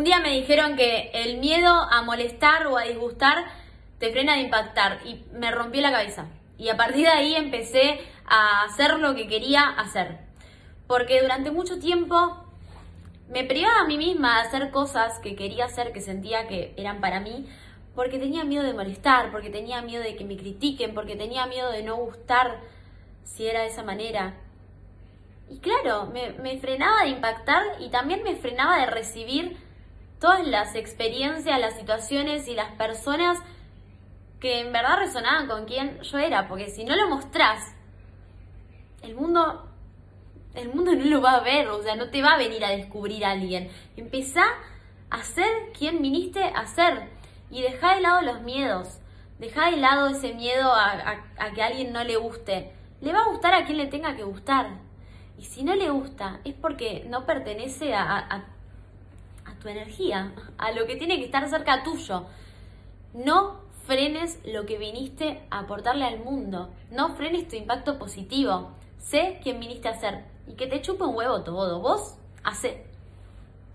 Un día me dijeron que el miedo a molestar o a disgustar te frena de impactar y me rompió la cabeza. Y a partir de ahí empecé a hacer lo que quería hacer. Porque durante mucho tiempo me privaba a mí misma de hacer cosas que quería hacer, que sentía que eran para mí, porque tenía miedo de molestar, porque tenía miedo de que me critiquen, porque tenía miedo de no gustar si era de esa manera. Y claro, me, me frenaba de impactar y también me frenaba de recibir todas las experiencias, las situaciones y las personas que en verdad resonaban con quien yo era, porque si no lo mostrás, el mundo el mundo no lo va a ver, o sea, no te va a venir a descubrir a alguien. Empezá a ser quien viniste a ser y dejá de lado los miedos. Dejá de lado ese miedo a, que a alguien no le guste. Le va a gustar a quien le tenga que gustar. Y si no le gusta, es porque no pertenece a, a, tu energía, a lo que tiene que estar cerca tuyo. No frenes lo que viniste a aportarle al mundo. No frenes tu impacto positivo. Sé quién viniste a ser y que te chupe un huevo todo. Vos, hacé.